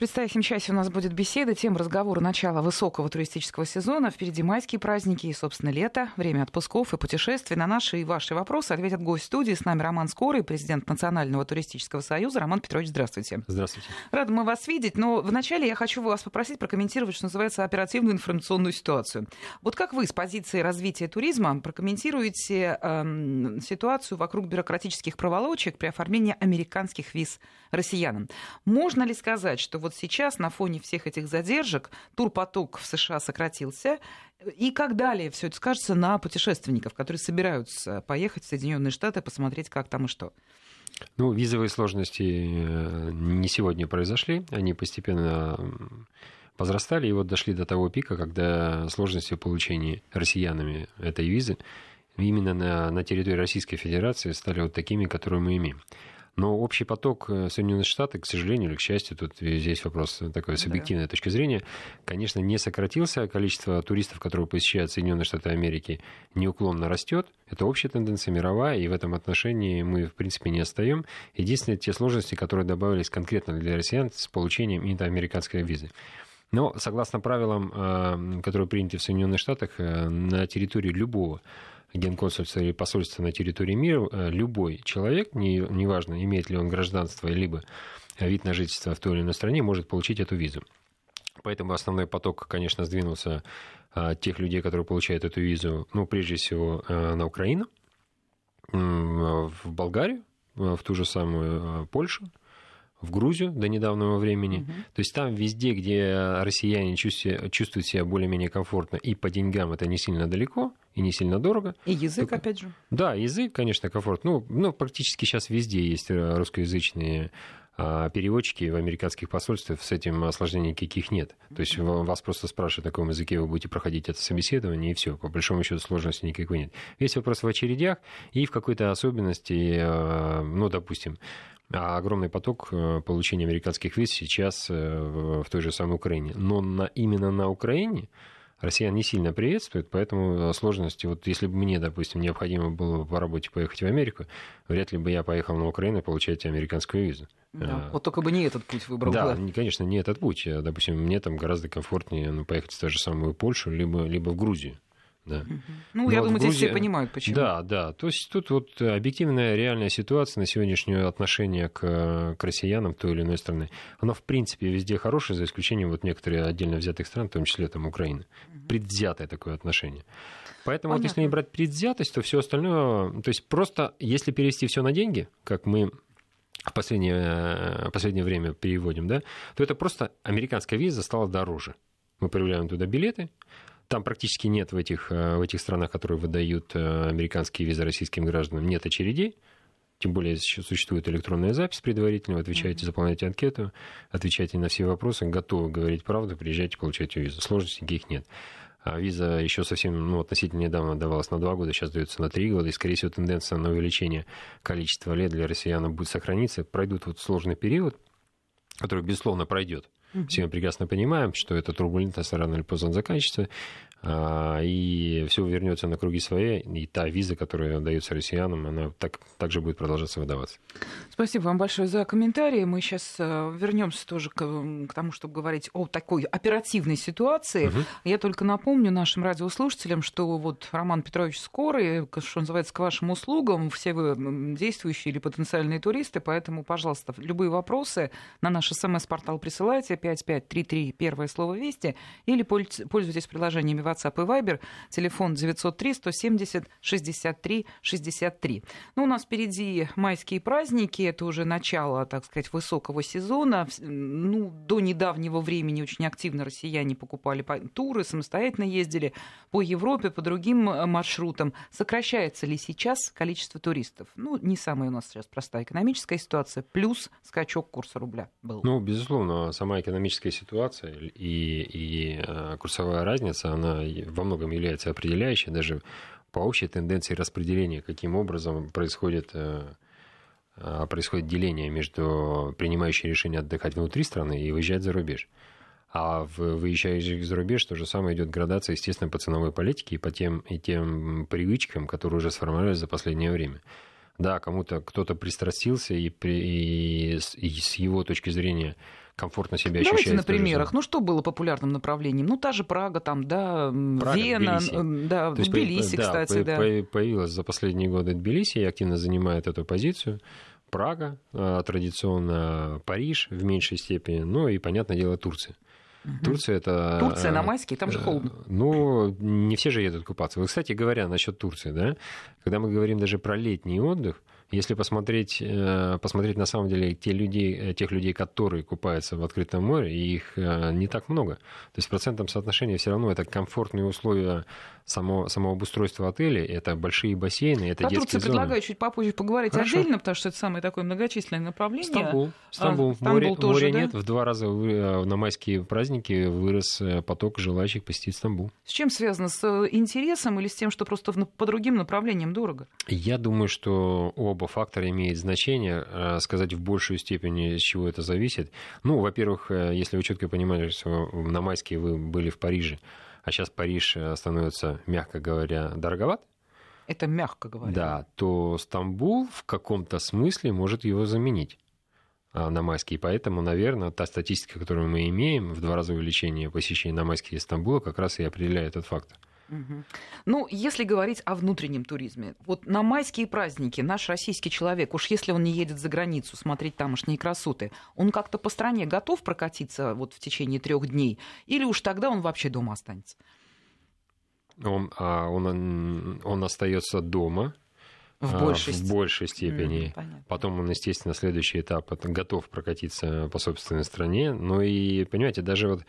предстоящем часе у нас будет беседа, тем разговора начала высокого туристического сезона. Впереди майские праздники и, собственно, лето, время отпусков и путешествий. На наши и ваши вопросы ответят гость студии. С нами Роман Скорый, президент Национального туристического союза. Роман Петрович, здравствуйте. Здравствуйте. Рада мы вас видеть, но вначале я хочу вас попросить прокомментировать, что называется, оперативную информационную ситуацию. Вот как вы с позиции развития туризма прокомментируете эм, ситуацию вокруг бюрократических проволочек при оформлении американских виз россиянам? Можно ли сказать, что вот сейчас на фоне всех этих задержек турпоток в США сократился, и как далее все это скажется на путешественников, которые собираются поехать в Соединенные Штаты, посмотреть, как там и что? Ну, визовые сложности э, не сегодня произошли, они постепенно возрастали, и вот дошли до того пика, когда сложности получения россиянами этой визы именно на, на территории Российской Федерации стали вот такими, которые мы имеем. Но общий поток э, Соединенных Штатов, к сожалению или к счастью, тут здесь вопрос такой с объективной да. точки зрения, конечно, не сократился. Количество туристов, которые посещают Соединенные Штаты Америки, неуклонно растет. Это общая тенденция мировая, и в этом отношении мы, в принципе, не отстаем. Единственное, те сложности, которые добавились конкретно для россиян с получением именно американской визы. Но согласно правилам, э, которые приняты в Соединенных Штатах, э, на территории любого генконсульства или посольства на территории мира, э, любой человек, неважно, не имеет ли он гражданство, либо вид на жительство в той или иной стране, может получить эту визу. Поэтому основной поток, конечно, сдвинулся от тех людей, которые получают эту визу, ну, прежде всего, э, на Украину, в Болгарию, в ту же самую э, Польшу, в Грузию до недавнего времени. Угу. То есть там везде, где россияне чувствуют, себя более-менее комфортно, и по деньгам это не сильно далеко, и не сильно дорого. И язык, Только... опять же. Да, язык, конечно, комфорт. Ну, ну, практически сейчас везде есть э, русскоязычные а переводчики в американских посольствах с этим осложнений никаких нет. То есть вас просто спрашивают, на каком языке вы будете проходить это собеседование, и все. По большому счету сложности никакой нет. Весь вопрос в очередях и в какой-то особенности, э, ну, допустим, а огромный поток э, получения американских виз сейчас э, в той же самой Украине. Но на, именно на Украине россиян не сильно приветствуют, поэтому сложности, вот если бы мне, допустим, необходимо было по работе поехать в Америку, вряд ли бы я поехал на Украину получать американскую визу. Да, а, вот только бы не этот путь выбрал. Да, да, конечно, не этот путь. Допустим, мне там гораздо комфортнее ну, поехать в ту же самую Польшу, либо, либо в Грузию. Да. Ну, Но я думаю, Грузии... здесь все понимают, почему. Да, да. То есть тут вот объективная реальная ситуация на сегодняшнее отношение к, к россиянам той или иной страны. Оно, в принципе, везде хорошее, за исключением вот некоторых отдельно взятых стран, в том числе там Украины. Предвзятое такое отношение. Поэтому Понятно. вот если не брать предвзятость, то все остальное... То есть просто если перевести все на деньги, как мы в последнее, в последнее время переводим, да, то это просто американская виза стала дороже. Мы проявляем туда билеты, там практически нет в этих, э, в этих странах, которые выдают э, американские визы российским гражданам, нет очередей. Тем более существует электронная запись предварительно, вы отвечаете, заполняете анкету, отвечаете на все вопросы, готовы говорить правду, приезжайте, получайте визу. Сложностей никаких нет. А виза еще совсем ну, относительно недавно давалась на два года, сейчас дается на три года, и, скорее всего, тенденция на увеличение количества лет для россиян будет сохраниться. Пройдут вот сложный период, который, безусловно, пройдет. Все мы прекрасно понимаем, что эта турбулентность рано или поздно заканчивается, и все вернется на круги свои, и та виза, которая дается россиянам, она так, также будет продолжаться выдаваться. Спасибо вам большое за комментарии. Мы сейчас э, вернемся тоже к, к тому, чтобы говорить о такой оперативной ситуации. Угу. Я только напомню нашим радиослушателям, что вот Роман Петрович Скорый, что называется, к вашим услугам, все вы действующие или потенциальные туристы, поэтому, пожалуйста, любые вопросы на наш смс-портал присылайте, 5533, первое слово «Вести», или пользуйтесь приложениями WhatsApp и Viber, телефон 903 170 63 63. Ну, у нас впереди майские праздники, это уже начало, так сказать, высокого сезона. Ну, до недавнего времени очень активно россияне покупали туры, самостоятельно ездили по Европе, по другим э, маршрутам. Сокращается ли сейчас количество туристов? Ну, не самая у нас сейчас простая экономическая ситуация, плюс скачок курса рубля был. Ну, безусловно, сама экономическая ситуация и, и э, курсовая разница, она во многом является определяющей, даже по общей тенденции распределения, каким образом происходит, э, а, происходит деление между принимающей решение отдыхать внутри страны и выезжать за рубеж. А в выезжающих за рубеж то же самое идет градация, естественно, по ценовой политике и по тем, и тем привычкам, которые уже сформировались за последнее время. Да, кому-то кто-то пристрастился и, при, и, и с его точки зрения комфортно себя Давайте ощущает. на примерах. Ну, что было популярным направлением? Ну, та же Прага, там, да, Прага, Вена, Тбилиси. да, То есть Тбилиси, да, кстати, да. Появилась за последние годы Тбилиси и активно занимает эту позицию. Прага, э, традиционно Париж в меньшей степени, ну и, понятное дело, Турция. Мгм. Турция это... Турция на э, майские, там же э, холодно. Ну, не все же едут купаться. Вот, кстати говоря, насчет Турции, да, когда мы говорим даже про летний отдых, если посмотреть, э, посмотреть на самом деле те людей, э, тех людей, которые купаются в открытом море, их э, не так много. То есть в процентном соотношении все равно это комфортные условия само, самого обустройства отеля, это большие бассейны, это Про детские Турцию зоны. предлагаю чуть попозже поговорить Хорошо. отдельно, потому что это самое такое многочисленное направление. Стамбул. Стамбул. А, Стамбул море, тоже, моря да? нет. В два раза на майские праздники вырос поток желающих посетить Стамбул. С чем связано? С интересом или с тем, что просто по другим направлениям дорого? Я думаю, что оба фактора имеют значение. Э, Сказать в большей степени, с чего это зависит. Ну, во-первых, э, если вы четко понимали, что на майские вы были в Париже, а сейчас Париж э, становится, мягко говоря, дороговат, Это мягко говоря. да, то Стамбул в каком-то смысле может его заменить на майские. Поэтому, наверное, та статистика, которую мы имеем, в два раза увеличение посещений на майские Стамбула, как раз и определяет этот фактор. Ну, если говорить о внутреннем туризме, вот на майские праздники наш российский человек, уж если он не едет за границу смотреть тамошние красоты, он как-то по стране готов прокатиться вот в течение трех дней, или уж тогда он вообще дома останется? Он, а, он, он остается дома, В а, большей в степени. большей степени. М, понятно. Потом он, естественно, следующий этап готов прокатиться по собственной стране. Ну и, понимаете, даже вот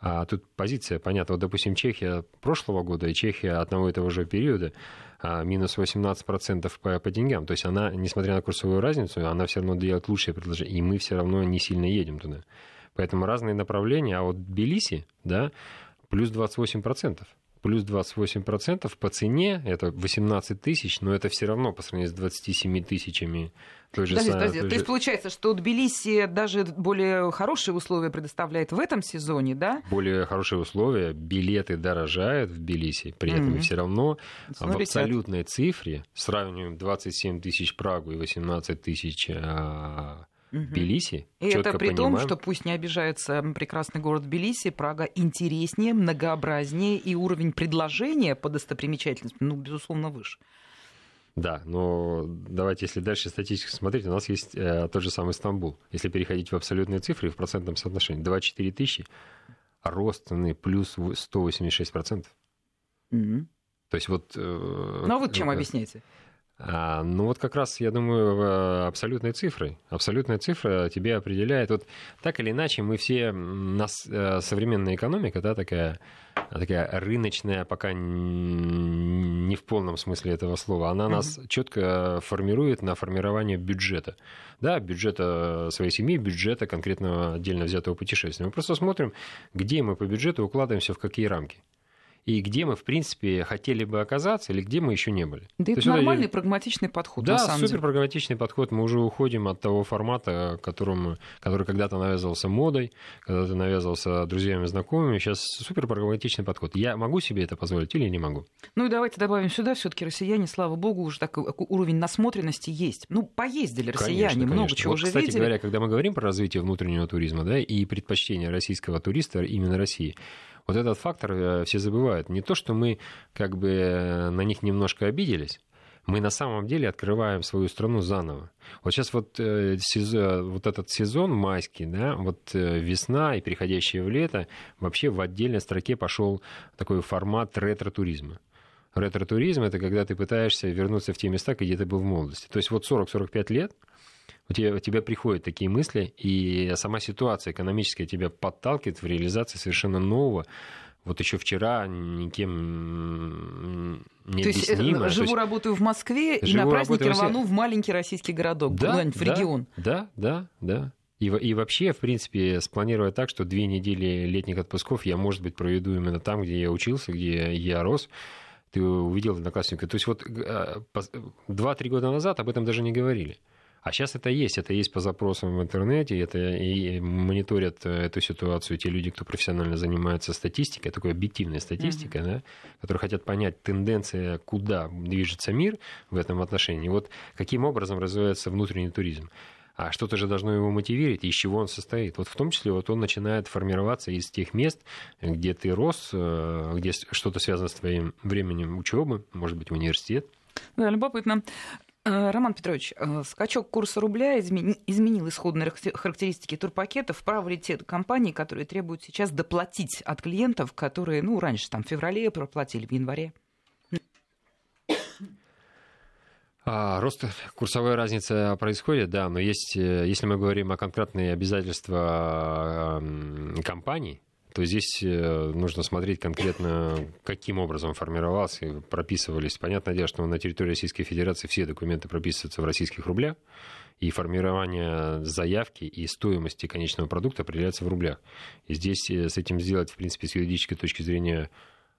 а, тут позиция, понятно, вот, допустим, Чехия прошлого года и Чехия одного и того же периода а, минус 18% по, по деньгам. То есть она, несмотря на курсовую разницу, она все равно делает лучшее предложение, и мы все равно не сильно едем туда. Поэтому разные направления. А вот Тбилиси, да, плюс 28%. Плюс 28% по цене, это 18 тысяч, но это все равно по сравнению с 27 тысячами той же Подожди, самой- подожди. той То есть же- получается, что Тбилиси даже более хорошие условия предоставляет в этом сезоне, да? более хорошие условия, билеты дорожают в Тбилиси, при этом и все равно Ну, в абсолютной цифре сравниваем 27 тысяч Прагу и 18 тысяч а, Мгм. Тбилиси. И это при том, понимаем. что пусть не обижается прекрасный город Тбилиси, Прага интереснее, многообразнее, и уровень предложения по достопримечательностям, ну, безусловно, выше. Да, но давайте, если дальше статистику смотреть, у нас есть э, тот же самый Стамбул. Если переходить в абсолютные цифры, в процентном соотношении, 24 тысячи, рост плюс 186%. Мгм. То есть вот... э, Ну, а вы чем это- объясняете? А, ну вот как раз, я думаю, в- абсолютной цифрой. Абсолютная цифра тебе определяет. Вот так или иначе мы все, нас э, современная экономика, да, такая, такая рыночная, пока не в полном смысле этого слова, она нас четко формирует на формирование бюджета. Да, бюджета своей семьи, бюджета конкретного отдельно взятого путешествия. Мы просто смотрим, где мы по бюджету укладываемся, в какие рамки. И где мы, в принципе, хотели бы оказаться, или где мы еще не были. Да То это нормальный прагматичный подход, да, супер деле. прагматичный подход. Мы уже уходим от того формата, которому, который когда-то навязывался модой, когда-то навязывался друзьями и знакомыми. Сейчас супер прагматичный подход. Я могу себе это позволить или не могу? Ну и давайте добавим сюда, все-таки россияне, слава богу, уже такой уровень насмотренности есть. Ну, поездили россияне, Конечно, много конечно. чего вот, уже кстати видели. говоря, когда мы говорим про развитие внутреннего туризма да, и предпочтение российского туриста именно России, вот этот фактор э, все забывают. Не то, что мы как бы э, на них немножко обиделись, мы на самом деле открываем свою страну заново. Вот сейчас вот, э, сезо- вот этот сезон майский, да, вот весна и переходящее в лето, вообще в отдельной строке пошел такой формат ретро-туризма. Ретро-туризм — это когда ты пытаешься вернуться в те места, где ты был в молодости. То есть вот 40-45 лет у тебя, у тебя приходят такие мысли, и сама ситуация экономическая тебя подталкивает в реализации совершенно нового, вот еще вчера никем не То есть э. То живу, есть- работаю в Москве и на празднике рвану в маленький российский городок, куда-нибудь в да, регион. Да, да, да. И, и вообще, в принципе, спланировать так, что две недели летних отпусков я, может быть, проведу именно там, где я учился, где я рос, ты увидел одноклассника. То есть вот э, пос- два-три года назад об этом даже не говорили. А сейчас это есть, это есть по запросам в интернете, это и мониторят э, эту ситуацию те люди, кто профессионально занимается статистикой, такой объективной статистикой, mm-hmm. да, которые хотят понять тенденция, куда движется мир в этом отношении. Вот каким образом развивается внутренний туризм. А что-то же должно его мотивировать, из чего он состоит. Вот в том числе вот он начинает формироваться из тех мест, где ты рос, э, где что-то связано с твоим временем учебы, может быть, университет. Да, любопытно. Э, Роман Петрович, э, скачок курса рубля изменил исходные характеристики турпакетов. Право ли те компании, которые требуют сейчас доплатить от клиентов, которые, ну, раньше там в феврале проплатили, в январе? А, рост курсовой разницы происходит, да, но есть, э, если мы говорим о конкретные обязательства компаний, то здесь э, нужно смотреть конкретно, каким образом формировался, прописывались. Понятное дело, что на территории Российской Федерации все документы прописываются в российских рублях, и формирование заявки и стоимости конечного продукта определяется в рублях. И здесь э, с этим сделать, в принципе, с юридической точки зрения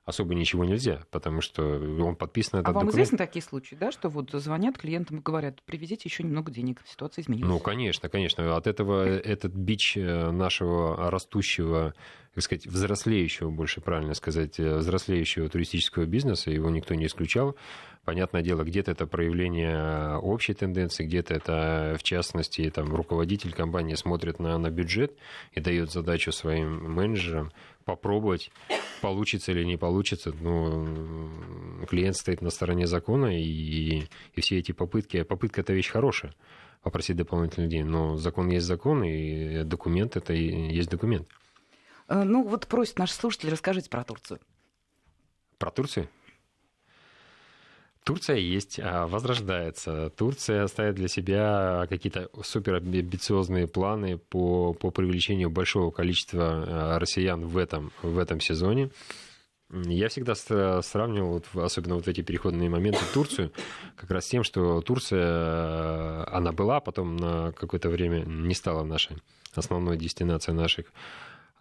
особо ничего нельзя, потому что он подписан этот А вам документ... известны такие случаи, да, что вот звонят клиентам и говорят, привезите еще немного денег, ситуация изменилась? Ну, конечно, конечно. От этого этот бич э, нашего растущего, так сказать, взрослеющего, больше правильно сказать, э, взрослеющего туристического бизнеса, его никто не исключал. Понятное дело, где-то это проявление общей тенденции, где-то это, в частности, там, руководитель компании смотрит на, на бюджет и дает задачу своим менеджерам попробовать, получится или не получится. Ну, клиент стоит на стороне закона, и, и все эти попытки... Попытка — это вещь хорошая, попросить дополнительных денег. Но закон есть закон, и документ — это и есть документ. Э, ну, вот просит наш слушатель, расскажите про Турцию. Про Турцию? Турция есть, а, возрождается. Турция ставит для себя какие-то супер амбициозные планы по, по привлечению большого количества а, россиян в этом, в этом сезоне. Я всегда сравнивал, особенно вот эти переходные моменты, Турцию как раз с тем, что Турция, а, она была, потом на какое-то время не стала нашей основной дестинацией наших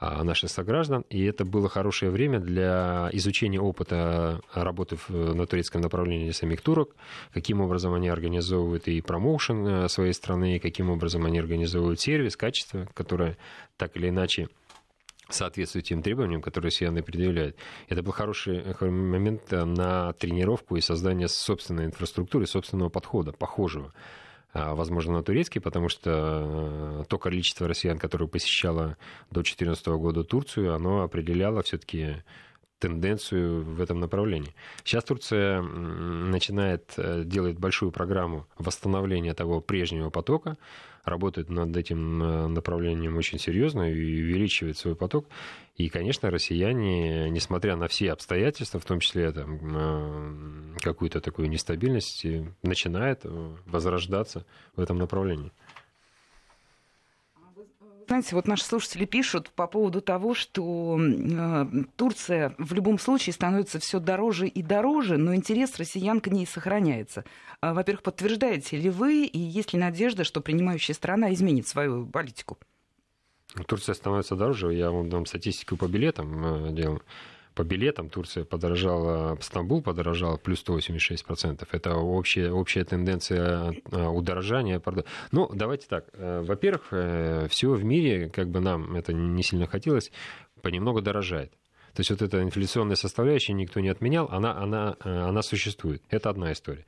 наших сограждан, и это было хорошее время для изучения опыта работы на турецком направлении самих турок, каким образом они организовывают и промоушен э, своей страны, каким образом они организовывают сервис, качество, которое так или иначе соответствует тем требованиям, которые Сианы предъявляют. Это был хороший момент на тренировку и создание собственной инфраструктуры, собственного подхода, похожего а, возможно, на турецкий, потому что э, то количество россиян, которое посещало до 2014 года Турцию, оно определяло все-таки тенденцию в этом направлении. Сейчас Турция начинает э, делать большую программу восстановления того прежнего потока, работает над этим э, направлением очень серьезно и увеличивает свой поток. И, конечно, россияне, несмотря на все обстоятельства, в том числе там, э, какую-то такую нестабильность, начинает возрождаться в этом направлении. Знаете, вот наши слушатели пишут по поводу того, что э, Турция в любом случае становится все дороже и дороже, но интерес россиян к ней сохраняется. А, во-первых, подтверждаете ли вы, и есть ли надежда, что принимающая страна изменит свою политику? Турция становится дороже. Я вам дам статистику по билетам э, делаю по билетам Турция подорожала, Стамбул подорожал плюс 186%. Это общая, общая тенденция а, удорожания. Ну, давайте так. Э, во-первых, э, все в мире, как бы нам это не сильно хотелось, понемногу дорожает. То есть вот эта инфляционная составляющая никто не отменял, она, она, э, она существует. Это одна история.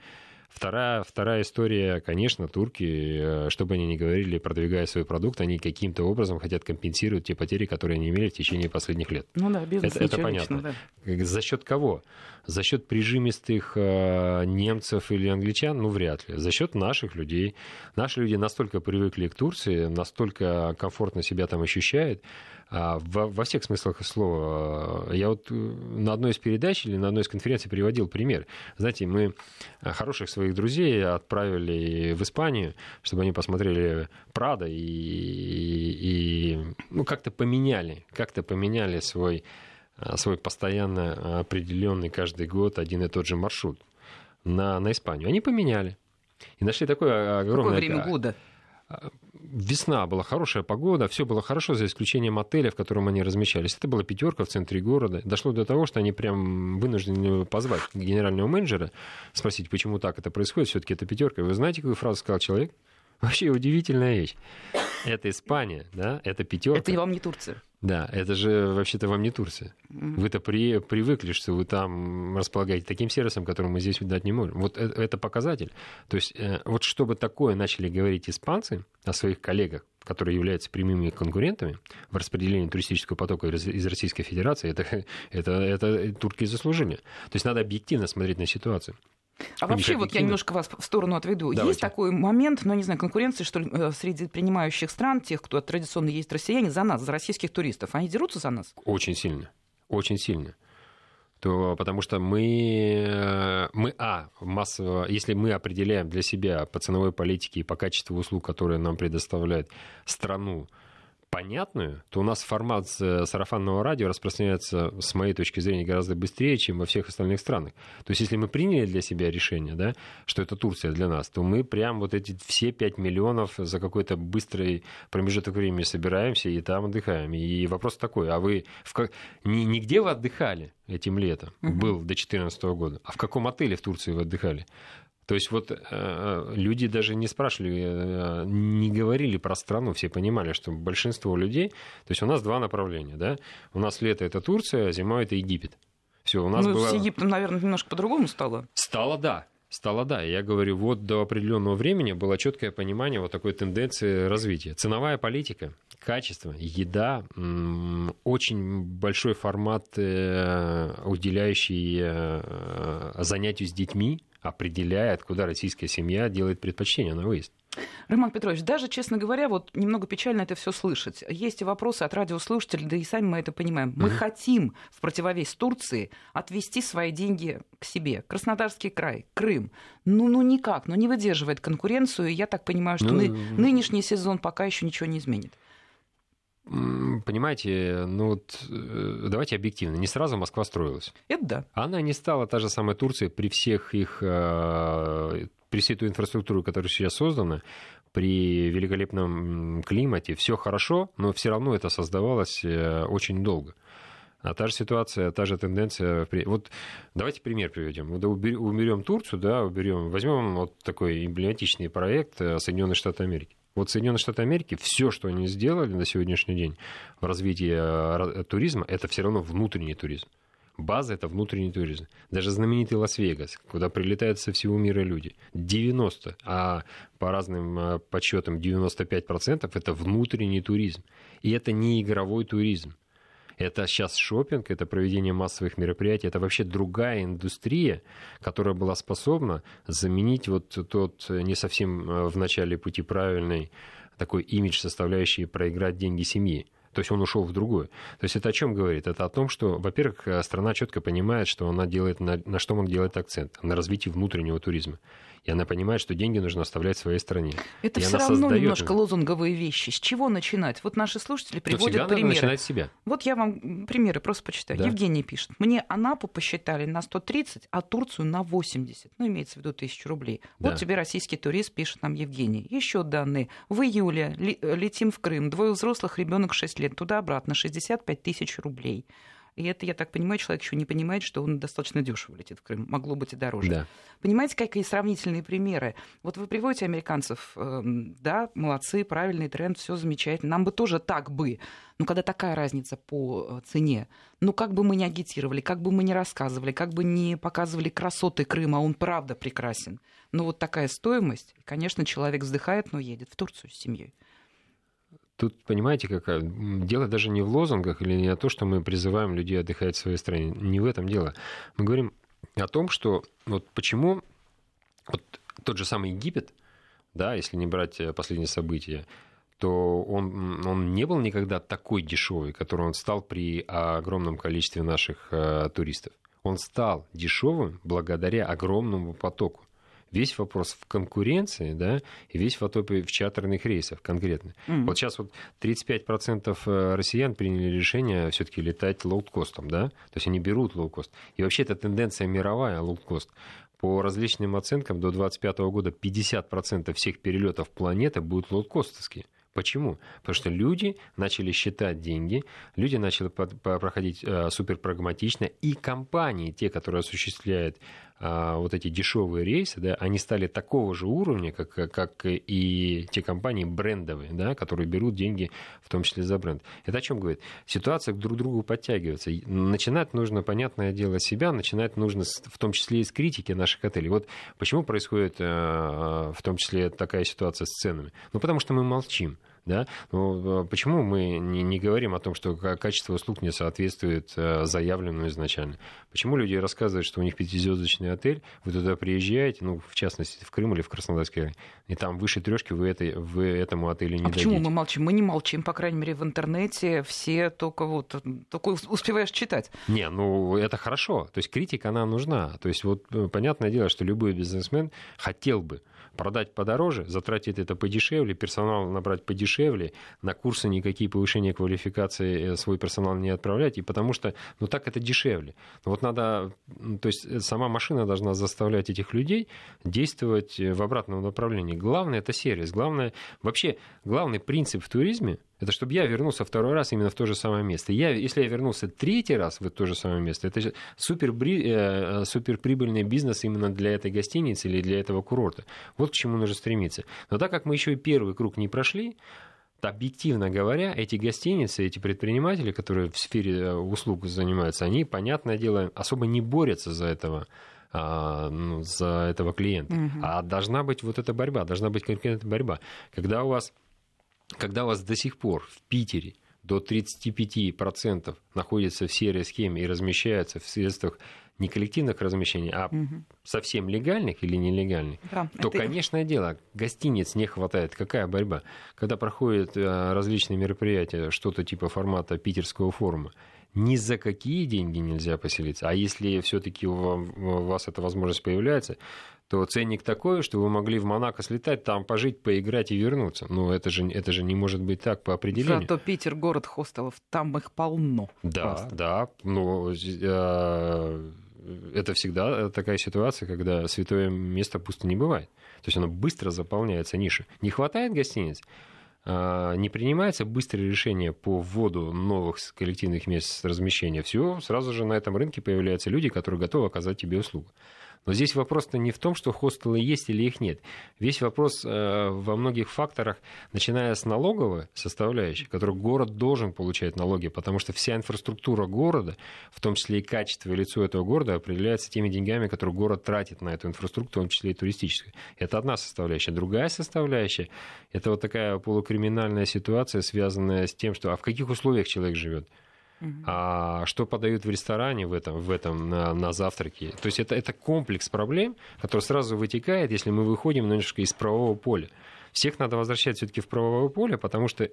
Вторая, вторая история, конечно, турки, э, чтобы они не говорили, продвигая свой продукт, они каким-то образом хотят компенсировать те потери, которые они имели в течение последних лет. Ну да, бизнес это, это понятно. Лично, да. За счет кого? За счет прижимистых э, немцев или англичан? Ну, вряд ли. За счет наших людей. Наши люди настолько привыкли к Турции, настолько комфортно себя там ощущают, во, во всех смыслах слова. Я вот э, на одной из передач или на одной из конференций приводил пример. Знаете, мы э, хороших своих друзей отправили в Испанию, чтобы они посмотрели Прада и, и, ну, как-то поменяли, как-то поменяли свой, э, свой постоянно определенный каждый год один и тот же маршрут на, на Испанию. Они поменяли. И нашли такое огромное... Какое время года? Весна была хорошая погода, все было хорошо, за исключением отеля, в котором они размещались. Это была пятерка в центре города. Дошло до того, что они прям вынуждены позвать генерального менеджера, спросить, почему так это происходит, все-таки это пятерка. Вы знаете, какую фразу сказал человек? Вообще удивительная вещь. Это Испания, да, это пятерка. Это вам не Турция. Да, это же вообще-то вам не Турция. Mm-hmm. Вы-то при, привыкли, что вы там располагаете таким сервисом, который мы здесь дать не можем. Вот это, это показатель. То есть э, вот чтобы такое начали говорить испанцы о своих коллегах, которые являются прямыми конкурентами в распределении туристического потока из, из Российской Федерации, это, это, это турки заслужили. То есть надо объективно смотреть на ситуацию. А вообще, вот я немножко вас в сторону отведу. Давайте. Есть такой момент, ну, не знаю, конкуренции, что ли, э, среди принимающих стран, тех, кто традиционно есть россияне, за нас, за российских туристов. Они дерутся за нас? Очень сильно. Очень сильно. То, потому что мы, э, мы, а, массово, если мы определяем для себя по ценовой политике и по качеству услуг, которые нам предоставляет страну, понятную, то у нас формат э, сарафанного радио распространяется, с моей точки зрения, гораздо быстрее, чем во всех остальных странах. То есть, если мы приняли для себя решение, да, что это Турция для нас, то мы прям вот эти все 5 миллионов за какой-то быстрый промежуток времени собираемся и там отдыхаем. И вопрос такой, а вы в как... не, нигде вы отдыхали этим летом, был до 2014 года, а в каком отеле в Турции вы отдыхали? То есть вот э, люди даже не спрашивали, э, не говорили про страну, все понимали, что большинство людей, то есть у нас два направления, да, у нас лето это Турция, а зима это Египет. Все, у нас ну, было... с Египтом, наверное, немножко по-другому стало. Стало, да. Стало, да. Я говорю, вот до определенного времени было четкое понимание вот такой тенденции развития. Ценовая политика, качество, еда, очень большой формат, э, уделяющий занятию с детьми, определяет, куда российская семья делает предпочтение на выезд. Роман Петрович, даже, честно говоря, вот немного печально это все слышать. Есть и вопросы от радиослушателей, да и сами мы это понимаем. Мы mm-hmm. хотим в противовес Турции отвести свои деньги к себе. Краснодарский край, Крым. Ну, ну никак, ну не выдерживает конкуренцию. И я так понимаю, что ну, ны- нынешний сезон пока еще ничего не изменит. Понимаете, ну вот э, давайте объективно. Не сразу Москва строилась. Это да. Она не стала та же самая Турция при всех их э, при всей той инфраструктуре, которая сейчас создана, при великолепном климате, все хорошо, но все равно это создавалось э, очень долго. А та же ситуация, та же тенденция. Вот давайте пример приведем. Вот уберем Турцию, да, уберем, возьмем вот такой эмблематичный проект Соединенные Штаты Америки. Вот Соединенные Штаты Америки, все, что они сделали на сегодняшний день в развитии э, туризма, это все равно внутренний туризм. База – это внутренний туризм. Даже знаменитый Лас-Вегас, куда прилетают со всего мира люди. 90, а по разным э, подсчетам 95% – это внутренний туризм. И это не игровой туризм. Это сейчас шопинг, это проведение массовых мероприятий, это вообще другая индустрия, которая была способна заменить вот тот не совсем э, в начале пути правильный такой имидж, составляющий проиграть деньги семьи. То есть он ушел в другую. То есть это о чем говорит? Это о том, что, во-первых, э, страна четко понимает, что она делает, на, на что он делает акцент, на развитии внутреннего туризма и она понимает, что деньги нужно оставлять в своей стране. Это все равно создает... немножко лозунговые вещи. С чего начинать? Вот наши слушатели приводят Тут примеры. начинать с себя. Вот я вам примеры просто почитаю. Да. Евгений пишет. Мне Анапу посчитали на 130, а Турцию на 80. Ну, имеется в виду тысячу рублей. Вот да. тебе российский турист, пишет нам Евгений. Еще данные. В июле летим в Крым. Двое взрослых, ребенок 6 лет. Туда-обратно 65 тысяч рублей. И это, я так понимаю, человек еще не понимает, что он достаточно дешево летит в Крым. Могло быть и дороже. Да. Понимаете, какие сравнительные примеры? Вот вы приводите американцев, эм, да, молодцы, правильный тренд, все замечательно. Нам бы тоже так бы. Но когда такая разница по э, цене, ну как бы мы не агитировали, как бы мы не рассказывали, как бы не показывали красоты Крыма, а он правда прекрасен. Но вот такая стоимость, конечно, человек вздыхает, но едет в Турцию с семьей. Тут, понимаете, какая... дело даже не в лозунгах или не о том, что мы призываем людей отдыхать в своей стране. Не в этом дело. Мы говорим о том, что вот почему вот тот же самый Египет, да, если не брать э, последние события, то он, он не был никогда такой дешевый, который он стал при огромном количестве наших э, туристов. Он стал дешевым благодаря огромному потоку. Весь вопрос в конкуренции, да, и весь в в чартерных рейсах конкретно. Mm-hmm. Вот сейчас вот 35% э, россиян приняли решение все-таки летать лоукостом, да, то есть они берут лоукост. И вообще это тенденция мировая, лоукост. По различным оценкам до 2025 года 50% всех перелетов планеты будут лоукостовские. Почему? Потому что люди начали считать деньги, люди начали проходить э, суперпрагматично, и компании, те, которые осуществляют вот эти дешевые рейсы, да, они стали такого же уровня, как, как и те компании брендовые, да, которые берут деньги в том числе за бренд. Это о чем говорит? Ситуация к друг другу подтягивается. Начинать нужно, понятное дело, себя, начинать нужно в том числе и с критики наших отелей. Вот почему происходит э, в том числе такая ситуация с ценами? Ну, потому что мы молчим. Да? Ну, почему мы не, не говорим о том, что качество услуг не соответствует э, заявленному изначально? Почему люди рассказывают, что у них пятизвездочный отель, вы туда приезжаете, ну, в частности, в Крым или в Краснодарский край, и там выше трешки вы, этой, вы этому отелю не а дадите. почему мы молчим? Мы не молчим, по крайней мере, в интернете все только вот, только успеваешь читать. Не, ну, это хорошо. То есть критика, она нужна. То есть вот э, понятное дело, что любой бизнесмен хотел бы продать подороже, затратить это подешевле, персонал набрать подешевле, на курсы никакие повышения квалификации э, свой персонал не отправлять, и потому что, ну так это дешевле. Но вот надо, то есть э, сама машина должна заставлять этих людей действовать э, в обратном направлении. Главное это сервис, главное, вообще главный принцип в туризме это чтобы я вернулся второй раз именно в то же самое место. Я, если я вернулся третий раз в то же самое место, это супер, э, супер прибыльный бизнес именно для этой гостиницы или для этого курорта. Вот к чему нужно стремиться. Но так как мы еще и первый круг не прошли, объективно говоря, эти гостиницы, эти предприниматели, которые в сфере э, услуг занимаются, они, понятное дело, особо не борются за этого а, ну, за этого клиента. Угу. А должна быть вот эта борьба, должна быть конкретная борьба. Когда у вас когда у вас до сих пор в Питере до 35% находится в серой схеме и размещается в средствах не коллективных размещений, а угу. совсем легальных или нелегальных, да, то, это... конечно дело, гостиниц не хватает. Какая борьба? Когда проходят э, различные мероприятия, что-то типа формата питерского форума, ни за какие деньги нельзя поселиться. А если все-таки у вас эта возможность появляется, то ценник такой, что вы могли в Монако слетать, там пожить, поиграть и вернуться. Ну, это же, это же не может быть так по определению. Зато Питер город хостелов, там их полно. Да, просто. да. Ну, э, это всегда такая ситуация, когда святое место пусто не бывает. То есть оно быстро заполняется ниша. Не хватает гостиниц? А, не принимается быстрое решение по вводу новых коллективных мест размещения, все, сразу же на этом рынке появляются люди, которые готовы оказать тебе услугу. Но здесь вопрос-то не в том, что хостелы есть или их нет. Весь вопрос э, во многих факторах, начиная с налоговой составляющей, которую город должен получать налоги, потому что вся инфраструктура города, в том числе и качество и лицо этого города, определяется теми деньгами, которые город тратит на эту инфраструктуру, в том числе и туристическую. Это одна составляющая. Другая составляющая – это вот такая полукриминальная ситуация, связанная с тем, что а в каких условиях человек живет а что подают в ресторане в этом, в этом на, на завтраке. То есть это, это комплекс проблем, который сразу вытекает, если мы выходим немножко из правового поля всех надо возвращать все-таки в правовое поле, потому что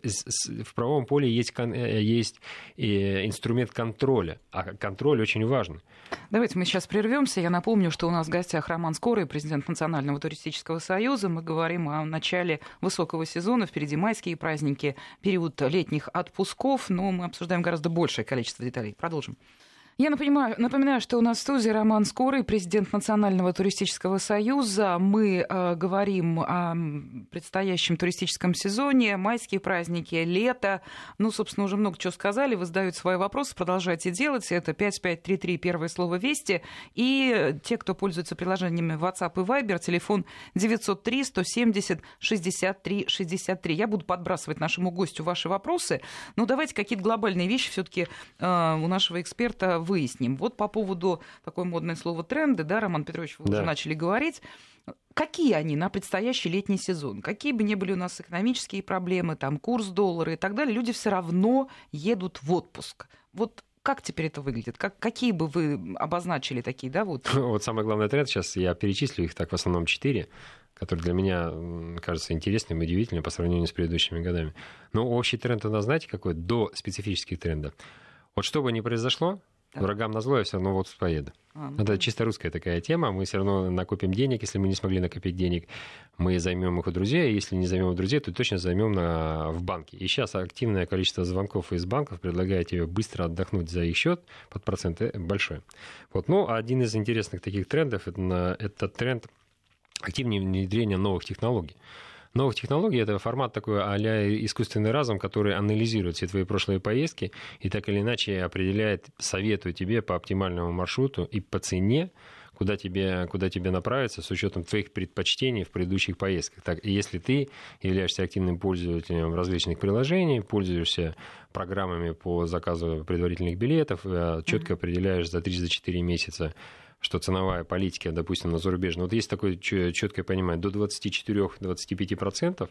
в правовом поле есть, э, есть инструмент контроля, а контроль очень важен. Давайте мы сейчас прервемся. Я напомню, что у нас в гостях Роман Скорый, президент Национального туристического союза. Мы говорим о начале высокого сезона, впереди майские праздники, период летних отпусков, но мы обсуждаем гораздо большее количество деталей. Продолжим. Я напоминаю, напоминаю, что у нас в студии Роман Скорый, президент Национального туристического союза. Мы э, говорим о предстоящем туристическом сезоне, майские праздники, лето. Ну, собственно, уже много чего сказали. Вы задаете свои вопросы, продолжайте делать. Это 5533, первое слово «Вести». И те, кто пользуется приложениями WhatsApp и Viber, телефон 903 170 63 63. Я буду подбрасывать нашему гостю ваши вопросы. Но давайте какие-то глобальные вещи все-таки э, у нашего эксперта выясним. Вот по поводу такое модное слово тренды, да, Роман Петрович, вы да. уже начали говорить. Какие они на предстоящий летний сезон? Какие бы ни были у нас экономические проблемы, там курс доллара и так далее, люди все равно едут в отпуск. Вот как теперь это выглядит? Как, какие бы вы обозначили такие, да, вот? Вот самый главный тренд, сейчас я перечислю их так в основном четыре, которые для меня кажутся интересными, удивительными по сравнению с предыдущими годами. Но общий тренд у нас, знаете, какой? До специфических трендов. Вот что бы ни произошло, так. Врагам на зло я все равно вот поеду. А, ну, Это чисто русская такая тема. Мы все равно накопим денег, если мы не смогли накопить денег, мы займем их у друзей. Если не займем у друзей, то точно займем на, в банке. И сейчас активное количество звонков из банков предлагает тебе быстро отдохнуть за их счет под проценты большой. Вот. Ну, один из интересных таких трендов это, это тренд активнее внедрения новых технологий новых технологий это формат такой а искусственный разум, который анализирует все твои прошлые поездки и так или иначе определяет, советует тебе по оптимальному маршруту и по цене, куда тебе, куда тебе направиться с учетом твоих предпочтений в предыдущих поездках. Так, и если ты являешься активным пользователем различных приложений, пользуешься программами по заказу предварительных билетов, э, четко определяешь за 3-4 месяца что ценовая политика, допустим, на зарубежной, вот есть такое четкое понимание, до 24-25%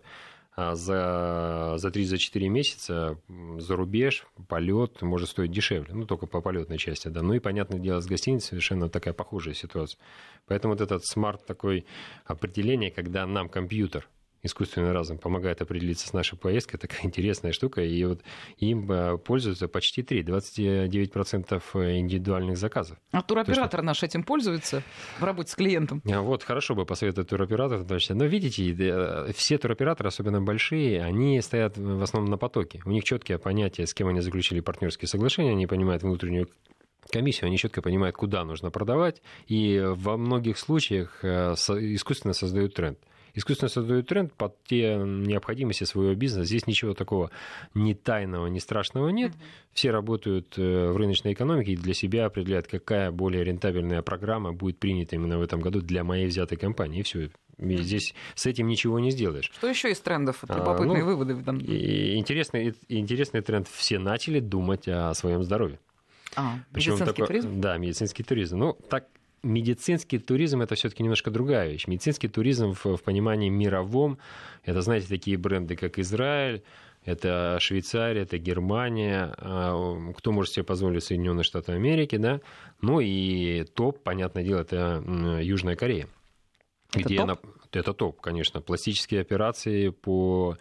а за, за 3-4 месяца за рубеж полет может стоить дешевле, ну, только по полетной части, да. Ну и, понятное дело, с гостиницей совершенно такая похожая ситуация. Поэтому вот этот смарт такое определение, когда нам компьютер искусственный разум помогает определиться с нашей поездкой. Такая интересная штука. И вот им э, пользуются почти 3, 29% э, индивидуальных заказов. А туроператор есть... наш этим пользуется в работе с клиентом? А вот, хорошо бы посоветовать туроператоров. Но видите, э, все туроператоры, особенно большие, они стоят в основном на потоке. У них четкие понятия, с кем они заключили партнерские соглашения, они понимают внутреннюю комиссию, они четко понимают, куда нужно продавать, и во многих случаях искусственно создают тренд искусственно создают тренд под те необходимости своего бизнеса. Здесь ничего такого ни тайного, ни страшного нет. Все работают э, в рыночной экономике и для себя определяют, какая более рентабельная программа будет принята именно в этом году для моей взятой компании. И все. И здесь с этим ничего не сделаешь. Что еще из трендов? Любопытные а, ну, выводы. Там... И интересный, интересный тренд. Все начали думать о своем здоровье. А, Причем медицинский такой, туризм? Да, медицинский туризм. Ну, так медицинский туризм это все-таки немножко другая вещь. Медицинский туризм в, в понимании мировом, это, знаете, такие бренды, как Израиль, это Швейцария, это Германия, а, кто может себе позволить Соединенные Штаты Америки, да, ну и топ, понятное дело, это Южная Корея. Это где топ? Она, это топ, конечно. Пластические операции по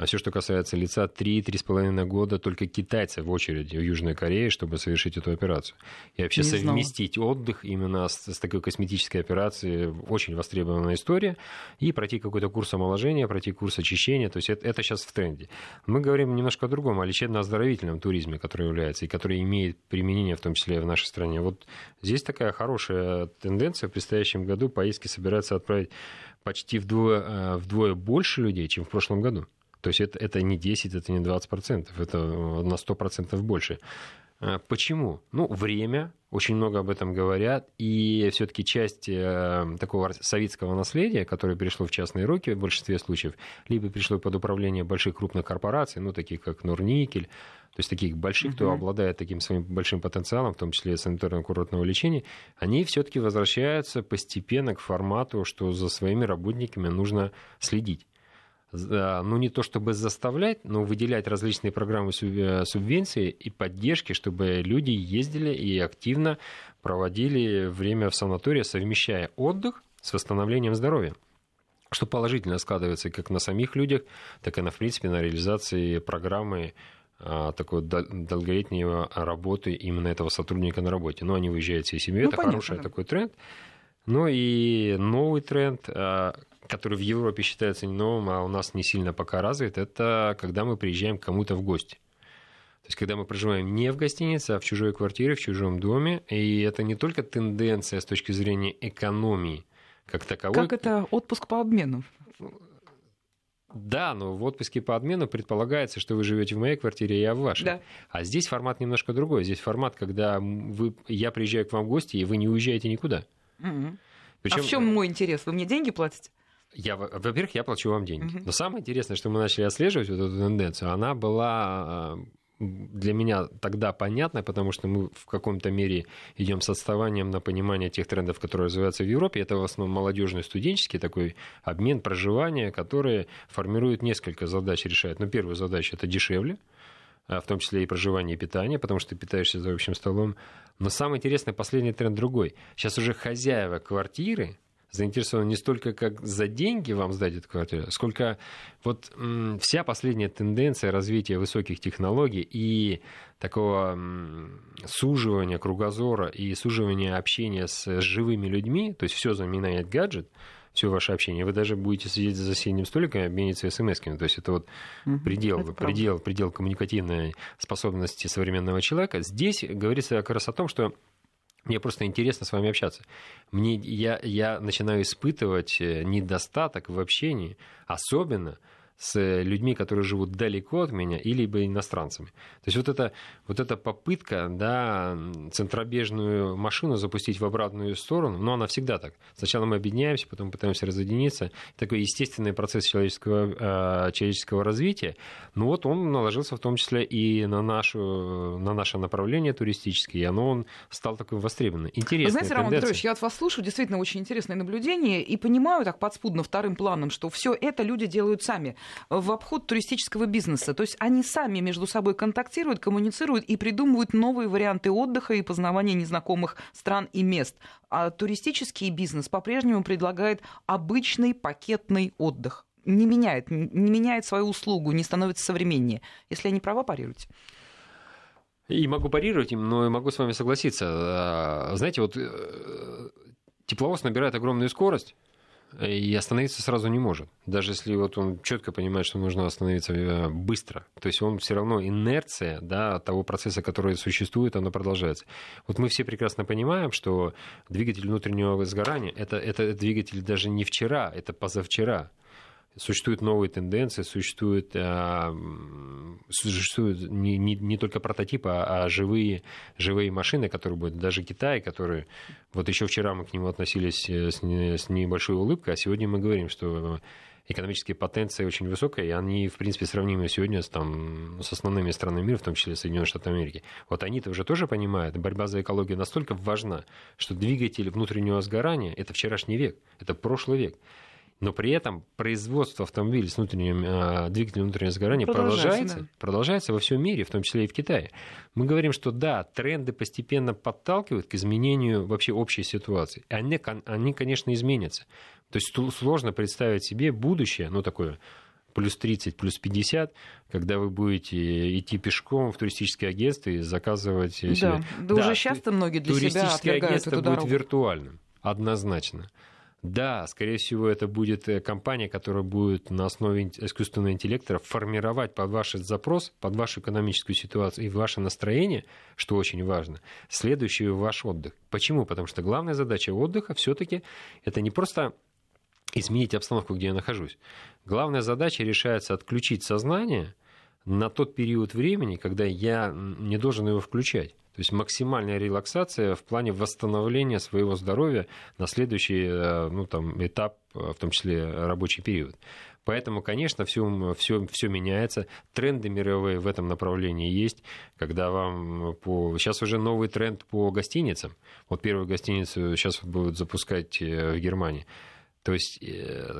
а все, что касается лица, 3-3,5 года только китайцы в очереди в Южной Корее, чтобы совершить эту операцию. И вообще Не совместить знала. отдых именно с, с такой косметической операцией очень востребованная история. И пройти какой-то курс омоложения, пройти курс очищения. То есть это, это сейчас в тренде. Мы говорим немножко о другом, о лечебно-оздоровительном туризме, который является и который имеет применение в том числе и в нашей стране. Вот здесь такая хорошая тенденция. В предстоящем году поездки собираются отправить почти вдвое, э, вдвое больше людей, чем в прошлом году. То есть это, это не 10, это не 20 процентов, это э, на 100 процентов больше. А почему? Ну, время, очень много об этом говорят, и все-таки часть э, такого советского наследия, которое перешло в частные руки в большинстве случаев, либо пришло под управление больших крупных корпораций, ну, таких как Норникель, то есть таких больших, кто обладает таким своим большим потенциалом, в том числе санаторно-курортного лечения, они все-таки возвращаются постепенно к формату, что за своими работниками нужно следить ну не то чтобы заставлять, но выделять различные программы э, субвенции и поддержки, чтобы люди ездили и активно проводили время в санатории, совмещая отдых с восстановлением здоровья что положительно складывается как на самих людях, так и на, в принципе, на реализации программы а, такой долголетней работы именно этого сотрудника на работе. Но они выезжают всей семьей, ну, это понятно, хороший да. такой тренд. Ну и новый тренд, который в Европе считается не новым, а у нас не сильно пока развит, это когда мы приезжаем к кому-то в гости. То есть, когда мы проживаем не в гостинице, а в чужой квартире, в чужом доме, и это не только тенденция с точки зрения экономии как таковой. Как это отпуск по обмену? Да, но в отпуске по обмену предполагается, что вы живете в моей квартире, я в вашей. Да. А здесь формат немножко другой. Здесь формат, когда вы, я приезжаю к вам в гости, и вы не уезжаете никуда. Угу. Причем... А в чем мой интерес? Вы мне деньги платите? Я, во-первых, я плачу вам деньги. Uh-huh. Но самое интересное, что мы начали отслеживать вот эту тенденцию, она была а, для меня тогда понятна, потому что мы в каком-то мере идем с отставанием на понимание тех трендов, которые развиваются в Европе. Это в основном молодежный студенческий такой обмен проживания, который формирует несколько задач, решает. Но первая задача это дешевле, а, в том числе и проживание и питание, потому что ты питаешься за общим столом. Но самое интересное, последний тренд другой. Сейчас уже хозяева квартиры заинтересованы не столько как за деньги вам сдать эту квартиру, сколько вот вся последняя тенденция развития высоких технологий и такого суживания кругозора и суживания общения с живыми людьми, то есть все заменяет гаджет, все ваше общение. Вы даже будете сидеть за соседним столиком и обмениваться смс-ками. То есть это вот угу, предел, это предел, предел коммуникативной способности современного человека. Здесь говорится как раз о том, что мне просто интересно с вами общаться. Мне, я, я начинаю испытывать э, недостаток в общении, особенно с людьми, которые живут далеко от меня, или иностранцами. То есть вот эта, вот эта попытка да, центробежную машину запустить в обратную сторону, но она всегда так. Сначала мы объединяемся, потом пытаемся разъединиться. Такой естественный процесс человеческого, э, человеческого развития. Ну вот он наложился в том числе и на, нашу, на наше направление туристическое, и оно он стал такой востребованным. Интересно. Знаете, Роман Петрович, я от вас слушаю, действительно очень интересное наблюдение, и понимаю так подспудно вторым планом, что все это люди делают сами в обход туристического бизнеса. То есть они сами между собой контактируют, коммуницируют и придумывают новые варианты отдыха и познавания незнакомых стран и мест. А туристический бизнес по-прежнему предлагает обычный пакетный отдых. Не меняет, не меняет свою услугу, не становится современнее. Если не права, парируйте. И могу парировать им, но могу с вами согласиться. А, знаете, вот э, тепловоз набирает огромную скорость, и остановиться сразу не может. Даже если вот он четко понимает, что нужно остановиться э, быстро. То есть он все равно инерция да, того процесса, который существует, она продолжается. Вот мы все прекрасно понимаем, что двигатель внутреннего сгорания это, это двигатель даже не вчера, это позавчера существуют новые тенденции, существуют, а, существуют не, не, не только прототипы, а, а живые, живые машины, которые будут, даже Китай, которые, вот еще вчера мы к нему относились э, с, с небольшой улыбкой, а сегодня мы говорим, что экономические потенции очень высокая, и они, в принципе, сравнимы сегодня с, там, с основными странами мира, в том числе Соединенные Штаты Америки. Вот они-то уже тоже понимают, борьба за экологию настолько важна, что двигатель внутреннего сгорания – это вчерашний век, это прошлый век но при этом производство автомобилей с внутренним э, двигателем внутреннего сгорания продолжается, продолжается, да. продолжается во всем мире, в том числе и в Китае. Мы говорим, что да, тренды постепенно подталкивают к изменению вообще общей ситуации. Они, они конечно, изменятся. То есть сложно представить себе будущее, ну, такое плюс 30, плюс 50, когда вы будете идти пешком в туристическое агентство и заказывать себе... Да, да, да уже часто многие для себя отвергают агентство будет виртуальным, однозначно. Да, скорее всего, это будет э, компания, которая будет на основе искусственного интеллекта формировать под ваш запрос, под вашу экономическую ситуацию и ваше настроение, что очень важно, следующий ваш отдых. Почему? Потому что главная задача отдыха все-таки это не просто изменить обстановку, где я нахожусь. Главная задача решается отключить сознание на тот период времени, когда я не должен его включать. То есть максимальная релаксация в плане восстановления своего здоровья на следующий э, ну, там, этап, э, в том числе рабочий период. Поэтому, конечно, все, все, все меняется. Тренды мировые в этом направлении есть. Когда вам по... Сейчас уже новый тренд по гостиницам. Вот первую гостиницу сейчас будут запускать э, в Германии. То есть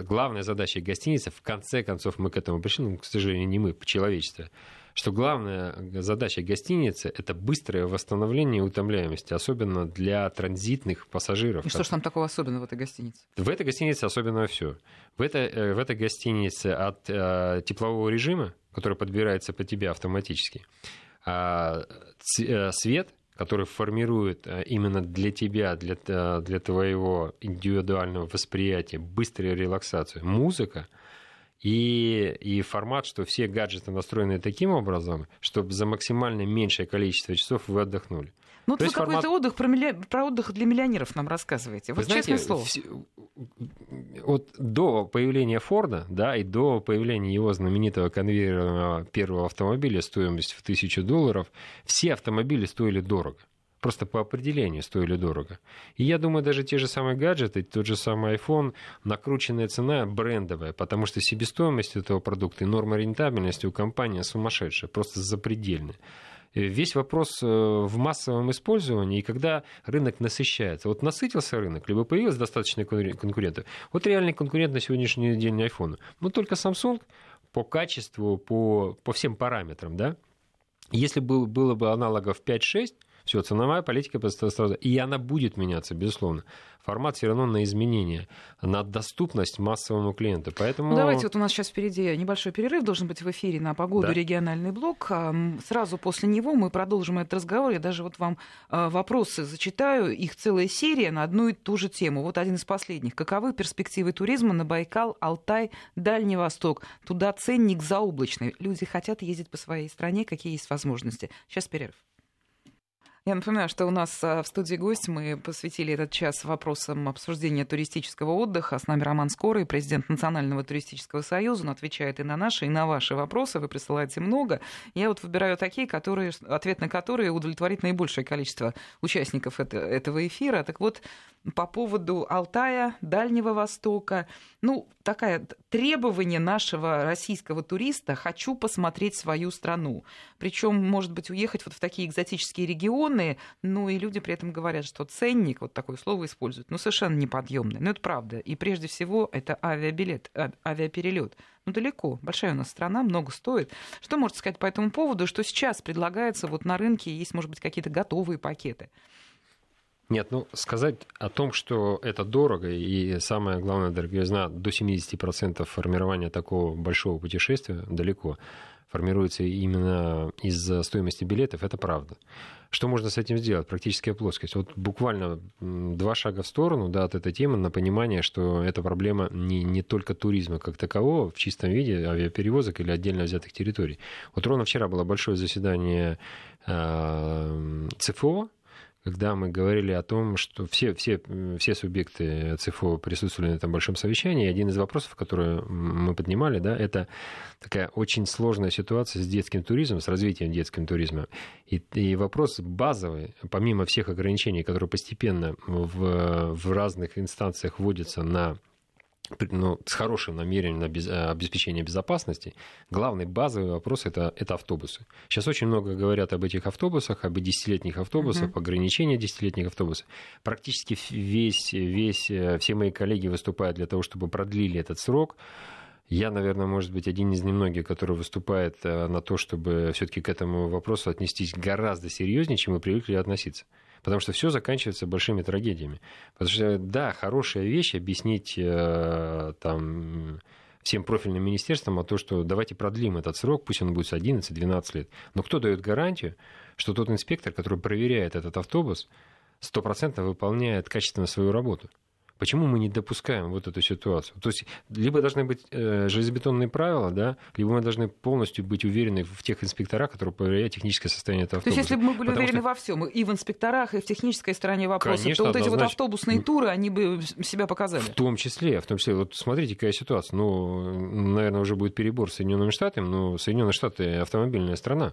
главная задача гостиницы, в конце концов мы к этому пришли, ну, к сожалению, не мы, человечество, что главная задача гостиницы – это быстрое восстановление утомляемости, особенно для транзитных пассажиров. И что же там такого особенного в этой гостинице? В этой гостинице особенно все. В этой, э, в этой гостинице от э, теплового режима, который подбирается по тебе автоматически, э, свет, который формирует э, именно для тебя, для, э, для твоего индивидуального восприятия быструю релаксацию, музыка – и, и формат, что все гаджеты настроены таким образом, чтобы за максимально меньшее количество часов вы отдохнули. Ну, вот вы какой-то формат... отдых про, милли... про отдых для миллионеров нам рассказываете. Вот вы знаете, честное слово. Все... Вот до появления Форда, да, и до появления его знаменитого конвейерного первого автомобиля стоимостью в тысячу долларов, все автомобили стоили дорого просто по определению стоили дорого. И я думаю, даже те же самые гаджеты, тот же самый iPhone, накрученная цена брендовая, потому что себестоимость этого продукта и норма рентабельности у компании сумасшедшая, просто запредельная. Э, весь вопрос э, в массовом использовании, и когда рынок насыщается. Вот насытился рынок, либо появилось достаточно конкурентов. Вот реальный конкурент на сегодняшний день iPhone. Но только Samsung по качеству, по, по всем параметрам, да, если бы было бы аналогов 5-6, все, ценовая политика сразу, и она будет меняться, безусловно. Формат все равно на изменение, на доступность массовому клиенту. Поэтому... Ну, давайте, вот у нас сейчас впереди небольшой перерыв должен быть в эфире на погоду да. региональный блок. Сразу после него мы продолжим этот разговор. Я даже вот вам а, вопросы зачитаю. Их целая серия на одну и ту же тему. Вот один из последних. Каковы перспективы туризма на Байкал, Алтай, Дальний Восток? Туда ценник заоблачный. Люди хотят ездить по своей стране. Какие есть возможности? Сейчас перерыв. Я напоминаю, что у нас а, в студии гость. Мы посвятили этот час вопросам обсуждения туристического отдыха. С нами Роман Скорый, президент Национального туристического союза. Он отвечает и на наши, и на ваши вопросы. Вы присылаете много. Я вот выбираю такие, которые, ответ на которые удовлетворит наибольшее количество участников этого эфира. Так вот, по поводу Алтая, Дальнего Востока. Ну, такая требование нашего российского туриста «хочу посмотреть свою страну». Причем, может быть, уехать вот в такие экзотические регионы, ну и люди при этом говорят, что ценник, вот такое слово используют, ну совершенно неподъемный. Но это правда. И прежде всего это авиабилет, а, авиаперелет. Ну, далеко. Большая у нас страна, много стоит. Что можете сказать по этому поводу? Что сейчас предлагается вот на рынке? Есть, может быть, какие-то готовые пакеты? Нет, ну сказать о том, что это дорого и самое главное, дороговизна до 70% формирования такого большого путешествия далеко формируется именно из-за стоимости билетов, это правда. Что можно с этим сделать? Практическая плоскость. Вот буквально два шага в сторону да, от этой темы на понимание, что эта проблема не, не только туризма как такового в чистом виде, авиаперевозок или отдельно взятых территорий. Вот ровно вчера было большое заседание э, ЦФО, когда мы говорили о том, что все, все, все субъекты ЦФО присутствовали на этом большом совещании, один из вопросов, которые мы поднимали, да, это такая очень сложная ситуация с детским туризмом, с развитием детского туризма. И, и вопрос базовый, помимо всех ограничений, которые постепенно в, в разных инстанциях вводятся на ну, с хорошим намерением на э, обеспечение безопасности, главный базовый вопрос это, это автобусы. Сейчас очень много говорят об этих автобусах, об десятилетних автобусах, uh-huh. ограничении десятилетних автобусов. Практически весь, весь, э, все мои коллеги выступают для того, чтобы продлили этот срок. Я, наверное, может быть, один из немногих, который выступает э, на то, чтобы все-таки к этому вопросу отнестись гораздо серьезнее, чем мы привыкли относиться. Потому что все заканчивается большими трагедиями. Потому что, да, хорошая вещь объяснить э, там всем профильным министерствам о том, что давайте продлим этот срок, пусть он будет с 11-12 лет. Но кто дает гарантию, что тот инспектор, который проверяет этот автобус, стопроцентно выполняет качественно свою работу? Почему мы не допускаем вот эту ситуацию? То есть либо должны быть э, железобетонные правила, да, либо мы должны полностью быть уверены в тех инспекторах, которые проверяют техническое состояние этого автобуса. То есть если бы мы были Потому уверены что... во всем, и в инспекторах, и в технической стороне вопроса, Конечно, то вот эти вот автобусные туры, они бы себя показали. В том числе, в том числе. Вот смотрите, какая ситуация. Ну, наверное, уже будет перебор с Соединенными Штатами, но Соединенные Штаты автомобильная страна.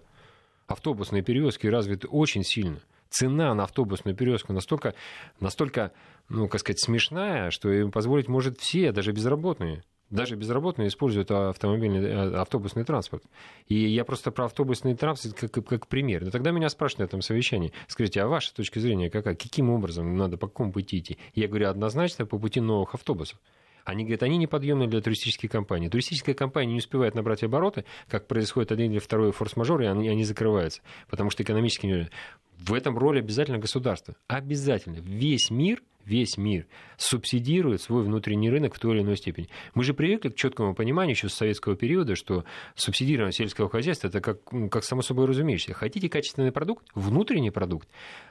Автобусные перевозки развиты очень сильно цена на автобусную перевозку настолько, настолько ну, как сказать, смешная, что им позволить может все, даже безработные. Даже безработные используют автомобильный, э, автобусный транспорт. И я просто про автобусный транспорт как, как пример. Но тогда меня спрашивают на этом совещании, скажите, а ваша точка зрения какая? Каким образом надо, по какому пути идти? Я говорю, однозначно по пути новых автобусов. Они говорят, они неподъемны для туристических компаний. Туристическая компания не успевает набрать обороты, как происходит один или второй форс-мажор, и они, они закрываются. Потому что экономически в этом роли обязательно государство. Обязательно. Весь мир весь мир субсидирует свой внутренний рынок в той или иной степени. Мы же привыкли к четкому пониманию еще с советского периода, что субсидирование сельского хозяйства это как, как само собой разумеющееся. Хотите качественный продукт, внутренний продукт,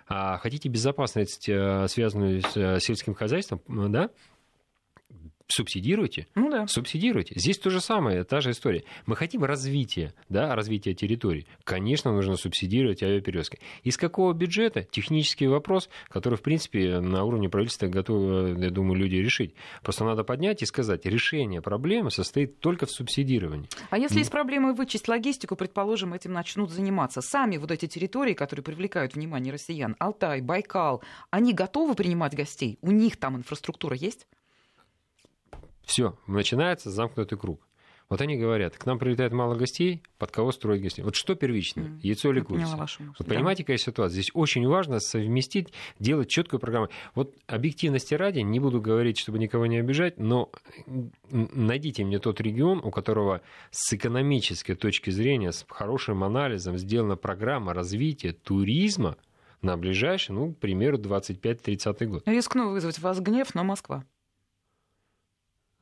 а хотите безопасность, э, связанную с э, сельским хозяйством, да, субсидируйте, ну, да. субсидируйте. Здесь то же самое, та же история. Мы хотим развития, да, развития территорий. Конечно, нужно субсидировать авиаперевозки. Из какого бюджета? Технический вопрос, который, в принципе, на уровне правительства готовы, я думаю, люди решить. Просто надо поднять и сказать, решение проблемы состоит только в субсидировании. А если из проблемы вычесть логистику, предположим, этим начнут заниматься сами вот эти территории, которые привлекают внимание россиян, Алтай, Байкал, они готовы принимать гостей? У них там инфраструктура есть? Все, начинается замкнутый круг. Вот они говорят, к нам прилетает мало гостей, под кого строить гостей? Вот что первичное, mm. яйцо или курица? Вот понимаете, какая ситуация? Здесь очень важно совместить, делать четкую программу. Вот объективности ради, не буду говорить, чтобы никого не обижать, но найдите мне тот регион, у которого с экономической точки зрения, с хорошим анализом сделана программа развития туризма на ближайший, ну, к примеру, 25-30 год. Рискну вызвать вас гнев, но Москва.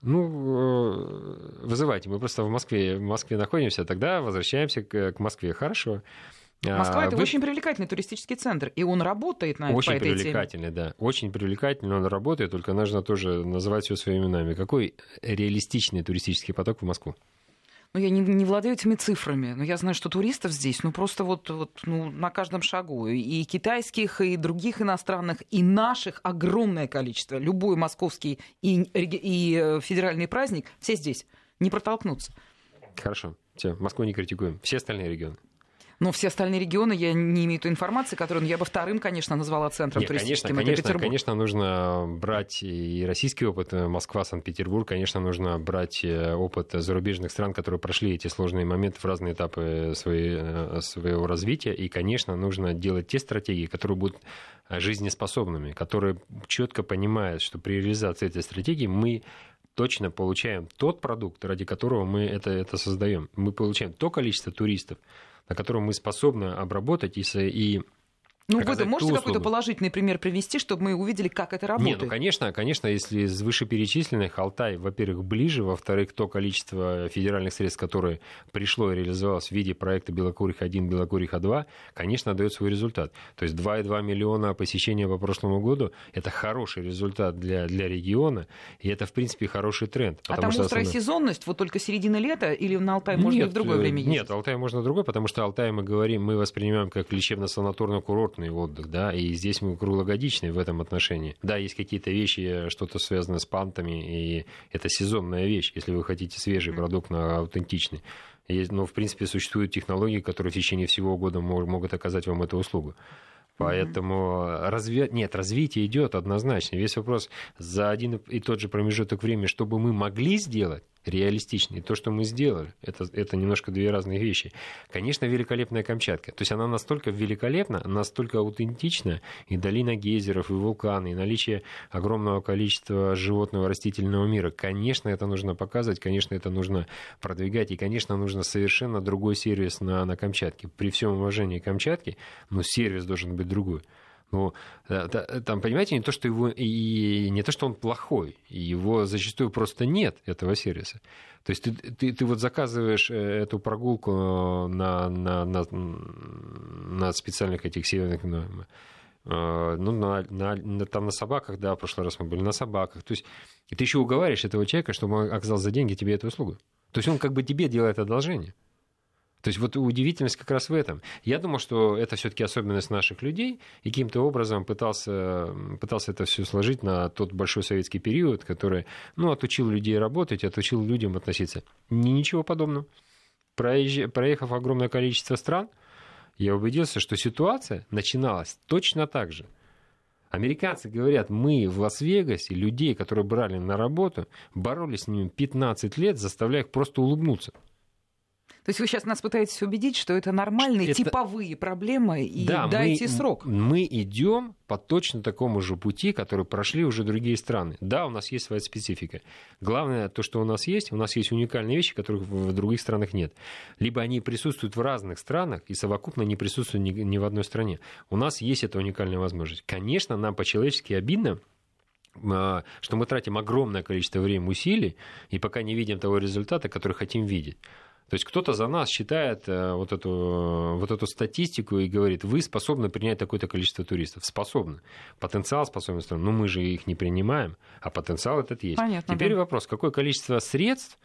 Ну, э, вызывайте. Мы просто в Москве, в Москве находимся, тогда возвращаемся к, Москве. Хорошо. А, Москва это Вы... очень привлекательный туристический центр, и он работает на очень по этой привлекательный, теме. да, очень привлекательный, он работает, только нужно тоже называть все своими именами. Какой реалистичный туристический поток в Москву? Ну, я не, не владею этими цифрами, но я знаю, что туристов здесь, ну, просто вот, вот ну, на каждом шагу. И китайских, и других иностранных, и наших огромное количество. Любой московский и, и э, федеральный праздник, все здесь. Не протолкнуться. Хорошо. Все, Москву не критикуем. Все остальные регионы. Но все остальные регионы, я не имею той информации, которую я бы вторым, конечно, назвала центром Нет, туристическим. Конечно, конечно, конечно, нужно брать и российский опыт, э, Москва, Санкт-Петербург, конечно, нужно брать э, опыт зарубежных стран, которые прошли эти сложные моменты в разные этапы своей, э, своего развития, и, конечно, нужно делать те стратегии, которые будут жизнеспособными, которые четко понимают, что при реализации этой стратегии мы точно получаем тот продукт, ради которого мы это, это создаем. Мы получаем то количество туристов, на котором мы способны обработать и, ну, вы можете какой-то положительный пример привести, чтобы мы увидели, как это работает? Нет, ну, конечно, конечно, если из вышеперечисленных Алтай, во-первых, ближе, во-вторых, то количество федеральных средств, которое пришло и реализовалось в виде проекта Белокуриха-1, Белокуриха-2, конечно, дает свой результат. То есть 2,2 миллиона посещений по прошлому году – это хороший результат для, для региона, и это, в принципе, хороший тренд. А там острая основной... сезонность, вот только середина лета, или на Алтай можно нет, и в другое время ездить? Нет, Алтай можно в другое, потому что Алтай мы говорим, мы воспринимаем как лечебно-санаторный курорт, комфортный отдых, да, и здесь мы круглогодичные в этом отношении. Да, есть какие-то вещи, что-то связано с пантами, и это сезонная вещь, если вы хотите свежий продукт, на аутентичный. Но, в принципе, существуют технологии, которые в течение всего года могут оказать вам эту услугу. Поэтому mm-hmm. разви... нет, развитие идет однозначно. Весь вопрос за один и тот же промежуток времени, чтобы мы могли сделать, реалистичный. И то, что мы сделали, это, это немножко две разные вещи. Конечно, великолепная Камчатка. То есть она настолько великолепна, настолько аутентична, и долина гейзеров, и вулканы, и наличие огромного количества животного растительного мира. Конечно, это нужно показывать, конечно, это нужно продвигать, и, конечно, нужно совершенно другой сервис на, на Камчатке. При всем уважении к Камчатке, но сервис должен быть другой. Ну, э, там, понимаете, не то, что его и не то, что он плохой, его зачастую просто нет этого сервиса. То есть ты, ты, ты вот заказываешь э, эту прогулку на, на, на, на специальных этих северных ну, э, на, на, там на собаках, да, в прошлый раз мы были на собаках. То есть, и ты еще уговариваешь этого человека, чтобы он оказал за деньги тебе эту услугу. То есть он как бы тебе делает одолжение. То есть вот удивительность как раз в этом. Я думал, что это все-таки особенность наших людей, и каким-то образом пытался, пытался это все сложить на тот большой советский период, который ну, отучил людей работать, отучил людям относиться. Ничего подобного. Проехав огромное количество стран, я убедился, что ситуация начиналась точно так же. Американцы говорят, мы в Лас-Вегасе людей, которые брали на работу, боролись с ними 15 лет, заставляя их просто улыбнуться. То есть вы сейчас нас пытаетесь убедить, что это нормальные это... типовые проблемы, и да, дайте мы, срок. Мы идем по точно такому же пути, который прошли уже другие страны. Да, у нас есть своя специфика. Главное, то, что у нас есть, у нас есть уникальные вещи, которых в других странах нет. Либо они присутствуют в разных странах и совокупно не присутствуют ни, ни в одной стране. У нас есть эта уникальная возможность. Конечно, нам по-человечески обидно, а, что мы тратим огромное количество времени, усилий, и пока не видим того результата, который хотим видеть. То есть кто-то за нас считает э, вот эту, вот эту статистику и говорит, вы способны принять такое-то количество туристов. Способны. Потенциал способен, но мы же их не принимаем, а потенциал этот есть. Понятно, Теперь да. вопрос, какое количество средств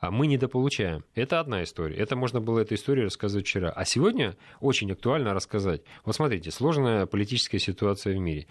а мы недополучаем. Это одна история. Это можно было эту историю рассказывать вчера. А сегодня очень актуально рассказать. Вот смотрите, сложная политическая ситуация в мире.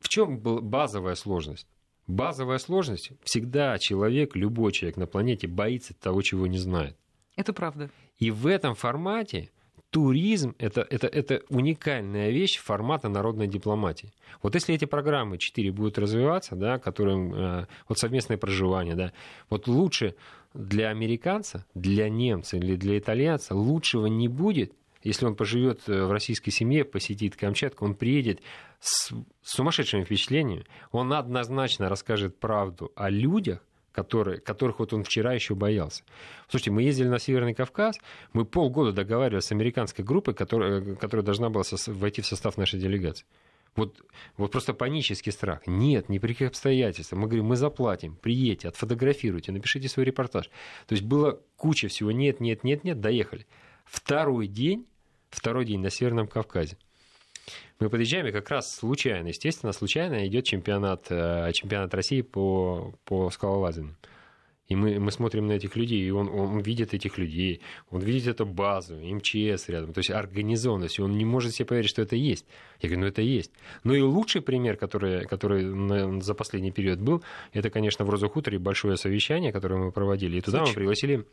В чем была базовая сложность? Базовая сложность всегда человек, любой человек на планете боится того, чего не знает. Это правда. И в этом формате туризм это, это, это уникальная вещь формата народной дипломатии. Вот если эти программы четыре будут развиваться, да, которые, э, вот совместное проживание, да, вот лучше для американца, для немца или для итальянца лучшего не будет, если он поживет э, в российской семье, посетит Камчатку, он приедет с сумасшедшими впечатлениями, он однозначно расскажет правду о людях, которые, которых вот он вчера еще боялся. Слушайте, мы ездили на Северный Кавказ, мы полгода договаривались с американской группой, которая, которая должна была войти в состав нашей делегации. Вот, вот просто панический страх. Нет, ни при каких обстоятельствах. Мы говорим, мы заплатим, приедьте, отфотографируйте, напишите свой репортаж. То есть было куча всего. Нет, нет, нет, нет, доехали. Второй день, второй день на Северном Кавказе. Мы подъезжаем, и как раз случайно, естественно, случайно идет чемпионат, э, чемпионат России по, по скалолазанию. И мы, мы смотрим на этих людей, и он, он видит этих людей, он видит эту базу, МЧС рядом, то есть организованность, и он не может себе поверить, что это есть. Я говорю, ну это есть. Ну и лучший пример, который, который за последний период был, это, конечно, в Розухуторе большое совещание, которое мы проводили, и туда Сочи. мы пригласили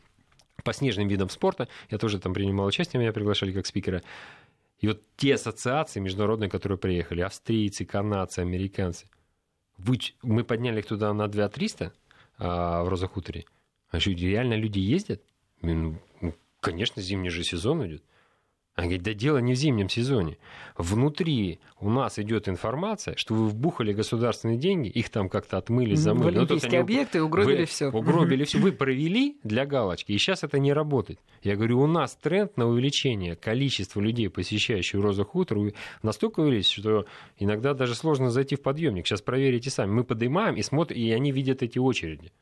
по снежным видам спорта, я тоже там принимал участие, меня приглашали как спикера, и вот те ассоциации международные, которые приехали, австрийцы, канадцы, американцы, мы подняли их туда на 2-300, а, в Розахуторе. А что, реально люди ездят? Ну, конечно, зимний же сезон идет. Она говорит, да дело не в зимнем сезоне. Внутри у нас идет информация, что вы вбухали государственные деньги, их там как-то отмыли, замыли. В олимпийские объекты угробили все. Угробили все. Вы провели для галочки, и сейчас это не работает. Я говорю, у нас тренд на увеличение количества людей, посещающих Роза Хутор, настолько увеличился, что иногда даже сложно зайти в подъемник. Сейчас проверите сами. Мы поднимаем и смотрим, и они видят эти очереди.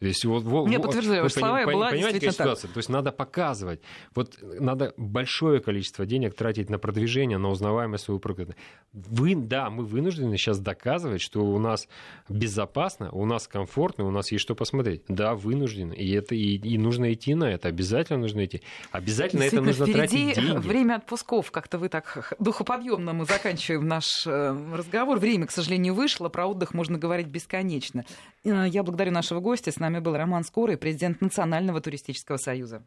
То есть, вот, вот, Я подтверждаю ваши слова, пони, была понимаете, какая ситуация? Так. То есть надо показывать. Вот надо большое количество денег тратить на продвижение, на узнаваемость своего продукта. Вы, да, мы вынуждены сейчас доказывать, что у нас безопасно, у нас комфортно, у нас есть что посмотреть. Да, вынуждены. И, это, и, и нужно идти на это. Обязательно нужно идти. Обязательно это нужно тратить деньги. время отпусков. Как-то вы так духоподъемно мы заканчиваем наш э, разговор. Время, к сожалению, вышло. Про отдых можно говорить бесконечно. Э, я благодарю нашего гостя. С нами был Роман Скорый, президент Национального туристического союза.